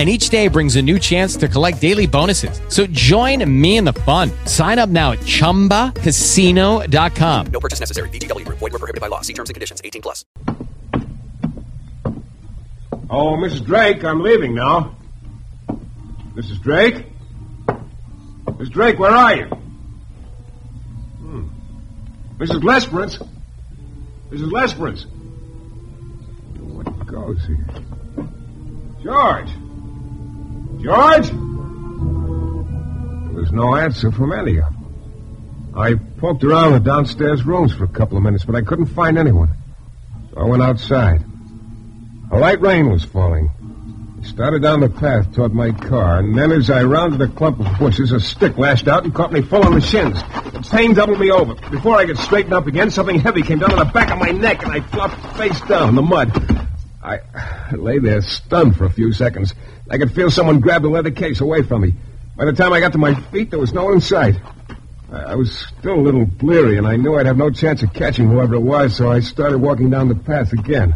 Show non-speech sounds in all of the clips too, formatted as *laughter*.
and each day brings a new chance to collect daily bonuses. So join me in the fun. Sign up now at ChumbaCasino.com. No purchase necessary. VGW. Void were prohibited by law. See terms and conditions. 18 plus. Oh, Mrs. Drake, I'm leaving now. Mrs. Drake? Mrs. Drake, where are you? Hmm. Mrs. Lesperance? Mrs. Lesperance? What goes here? George! George? There was no answer from any of them. I poked around the downstairs rooms for a couple of minutes, but I couldn't find anyone. So I went outside. A light rain was falling. I started down the path toward my car, and then as I rounded a clump of bushes, a stick lashed out and caught me full on the shins. The pain doubled me over. Before I could straighten up again, something heavy came down on the back of my neck, and I flopped face down in the mud. I lay there stunned for a few seconds. I could feel someone grab the leather case away from me. By the time I got to my feet, there was no one in sight. I was still a little bleary, and I knew I'd have no chance of catching whoever it was, so I started walking down the path again.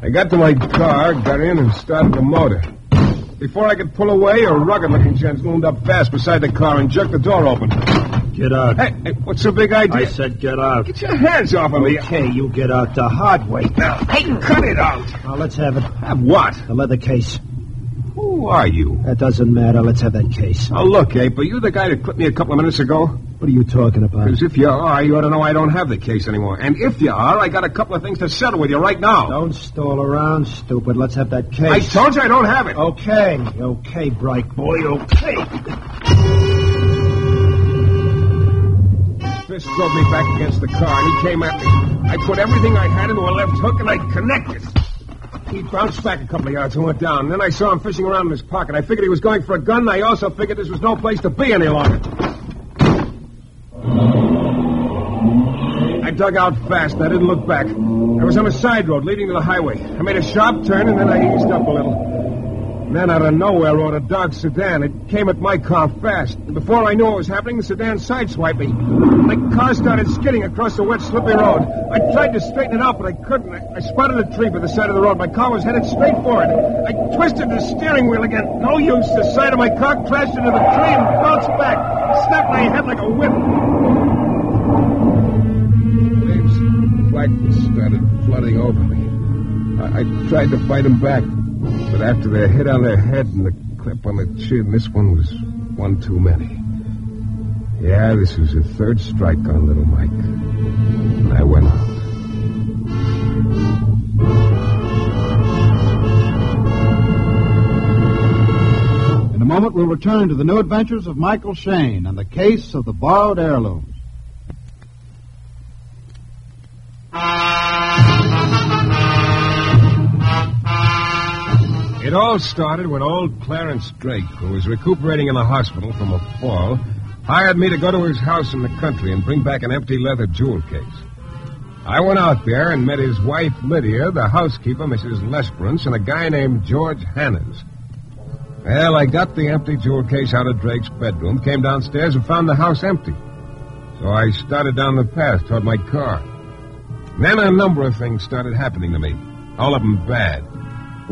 I got to my car, got in, and started the motor. Before I could pull away, a rugged-looking gent loomed up fast beside the car and jerked the door open. Get out. Hey, hey, what's the big idea? I said get out. Get your hands off of me. Okay, you get out the hard way. Now, hey, cut it out. Now, let's have it. Have what? The leather case. Who are you? That doesn't matter. Let's have that case. Oh, look, Ape, are you the guy that clipped me a couple of minutes ago? What are you talking about? Because if you are, you ought to know I don't have the case anymore. And if you are, I got a couple of things to settle with you right now. Don't stall around, stupid. Let's have that case. I told you I don't have it. Okay, okay, bright boy, okay. Fist drove me back against the car, and he came at me. I put everything I had into a left hook, and I connected. He bounced back a couple of yards and went down. Then I saw him fishing around in his pocket. I figured he was going for a gun, and I also figured this was no place to be any longer. I dug out fast. I didn't look back. I was on a side road leading to the highway. I made a sharp turn, and then I eased up a little. Then out of nowhere rode a Dodge sedan. It came at my car fast. And before I knew what was happening, the sedan sideswiped me. My car started skidding across the wet, slippery road. I tried to straighten it out, but I couldn't. I, I spotted a tree by the side of the road. My car was headed straight for it. I twisted the steering wheel again. No use. The side of my car crashed into the tree and bounced back. Snapped my head like a whip. Waves of blackness started flooding over me. I, I tried to fight them back. But after the hit on their head and the clip on the chin, this one was one too many. Yeah, this was the third strike on little Mike. And I went out. In a moment, we'll return to the new adventures of Michael Shayne and the case of the borrowed heirlooms. It all started when old Clarence Drake, who was recuperating in the hospital from a fall, hired me to go to his house in the country and bring back an empty leather jewel case. I went out there and met his wife, Lydia, the housekeeper, Mrs. Lesperance, and a guy named George Hanners. Well, I got the empty jewel case out of Drake's bedroom, came downstairs, and found the house empty. So I started down the path toward my car. Then a number of things started happening to me, all of them bad.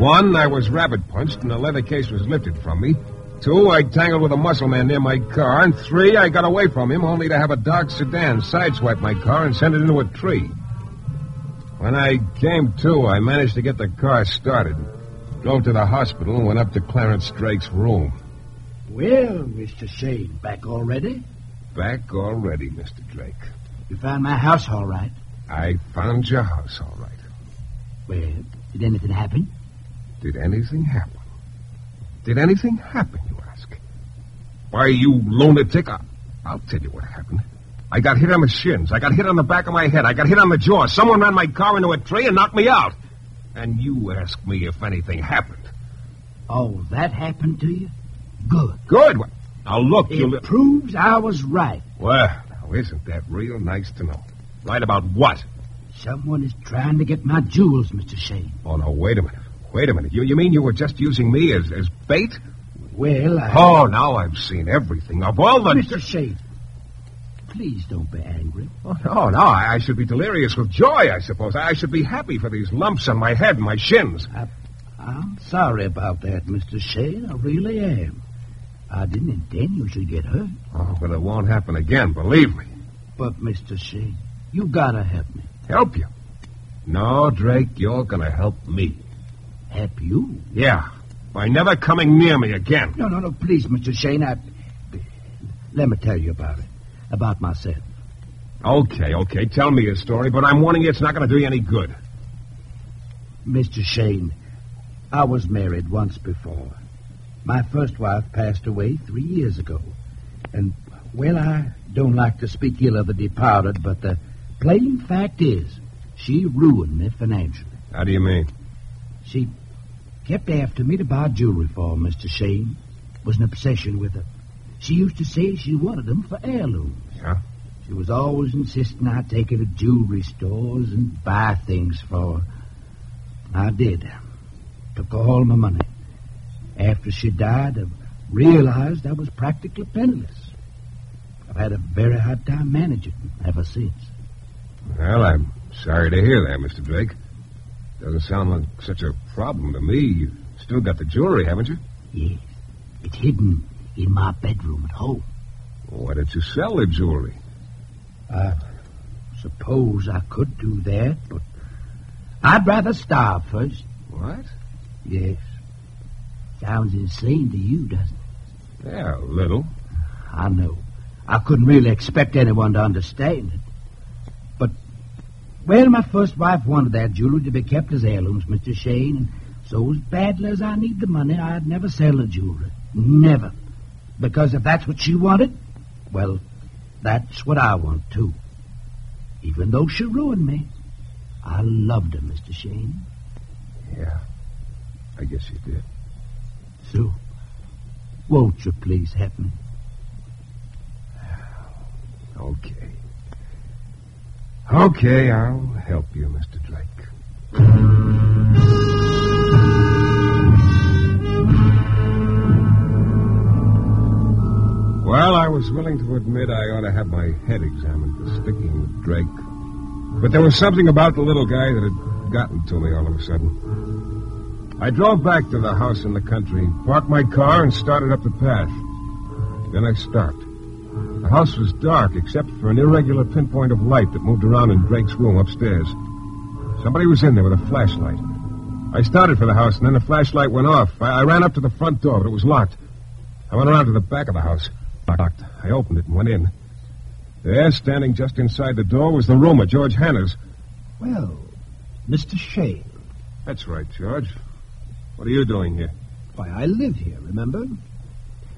One, I was rabbit punched and the leather case was lifted from me. Two, I tangled with a muscle man near my car. And three, I got away from him only to have a dark sedan sideswipe my car and send it into a tree. When I came to, I managed to get the car started. Drove to the hospital and went up to Clarence Drake's room. Well, Mr. Shayne, back already? Back already, Mr. Drake. You found my house all right. I found your house, all right. Well, did anything happen? Did anything happen? Did anything happen, you ask? Why, you lunatic, I, I'll tell you what happened. I got hit on the shins. I got hit on the back of my head. I got hit on the jaw. Someone ran my car into a tree and knocked me out. And you ask me if anything happened. Oh, that happened to you? Good. Good. Well, Now, look, It you... Li- proves I was right. well, now, isn't that real nice to know? Right about what? Someone is trying to get my jewels, Mr. Shayne. Oh, no, wait a minute. Wait a minute. You, you mean you were just using me as, as bait? Well, I... Oh, now I've seen everything. Of all the... Mr. Shayne, please don't be angry. Oh, no, no. I, I should be delirious with joy, I suppose. I should be happy for these lumps on my head and my shins. I'm sorry about that, Mr. Shayne. I really am. I didn't intend you should get hurt. Oh, but it won't happen again, believe me. But, Mr. Shayne, you gotta help me. Help you? No, Drake, you're going to help me. Help you? Yeah, by never coming near me again. No, no, no, please, Mr. Shayne. I... Let me tell you about it. About myself. Okay, okay, tell me your story, but I'm warning you it's not going to do you any good. Mr. Shayne, I was married once before. My first wife passed away three years ago. And, well, I don't like to speak ill of the departed, but the plain fact is, she ruined me financially. How do you mean? She kept after me to buy jewelry for Mr. Shayne. Was an obsession with her. She used to say she wanted them for heirlooms. Yeah? She was always insisting I take her to jewelry stores and buy things for her. I did. Took all my money. After she died, I realized I was practically penniless. I've had a very hard time managing ever since. Well, I'm sorry to hear that, Mr. Drake. Doesn't sound like such a problem to me. You've still got the jewelry, haven't you? Yes. It's hidden in my bedroom at home. Why did you sell the jewelry? I suppose I could do that, but I'd rather starve first. What? Yes. Sounds insane to you, doesn't it? Yeah, a little. I know. I couldn't really expect anyone to understand it. Well, my first wife wanted that jewelry to be kept as heirlooms, Mr. Shayne, and so as badly as I need the money, I'd never sell the jewelry. Never. Because if that's what she wanted, well, that's what I want, too. Even though she ruined me, I loved her, Mr. Shayne. Yeah, I guess you did. So, won't you please help me? *sighs* Okay. Okay, I'll help you, Mr. Drake. Well, I was willing to admit I ought to have my head examined for sticking with Drake. But there was something about the little guy that had gotten to me all of a sudden. I drove back to the house in the country, parked my car, and started up the path. Then I stopped. The house was dark except for an irregular pinpoint of light that moved around in Drake's room upstairs. Somebody was in there with a flashlight. I started for the house, and then the flashlight went off. I, I ran up to the front door, but it was locked. I went around to the back of the house. Locked. I opened it and went in. There, standing just inside the door, was the room of George Hanna's. Well, Mr. Shayne, That's right, George. What are you doing here? Why, I live here, remember?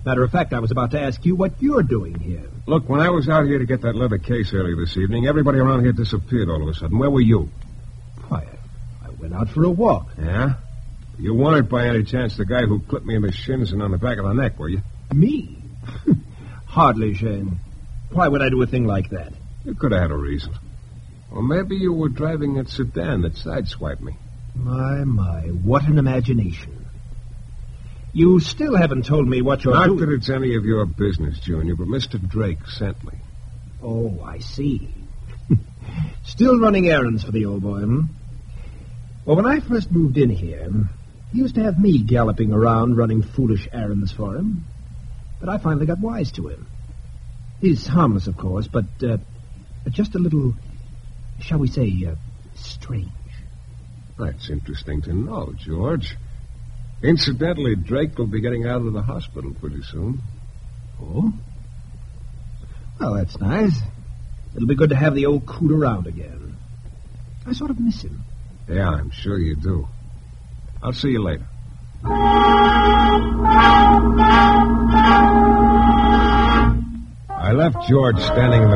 Matter of fact, I was about to ask you what you're doing here. Look, when I was out here to get that leather case earlier this evening, everybody around here disappeared all of a sudden. Where were you? Why, I went out for a walk. Yeah? You weren't by any chance the guy who clipped me in the shins and on the back of the neck, were you? Me? *laughs* Hardly, Shayne. Why would I do a thing like that? You could have had a reason. Or maybe you were driving that sedan that sideswiped me. My, my, what an imagination. You still haven't told me what you're Not doing. that it's any of your business, Junior, but Mr. Drake sent me. Oh, I see. *laughs* Still running errands for the old boy, hmm? Well, when I first moved in here, he used to have me galloping around running foolish errands for him. But I finally got wise to him. He's harmless, of course, but uh, just a little, shall we say, uh, strange. That's interesting to know, George. Incidentally, Drake will be getting out of the hospital pretty soon. Oh? Well, that's nice. It'll be good to have the old coot around again. I sort of miss him. Yeah, I'm sure you do. I'll see you later. I left George standing in the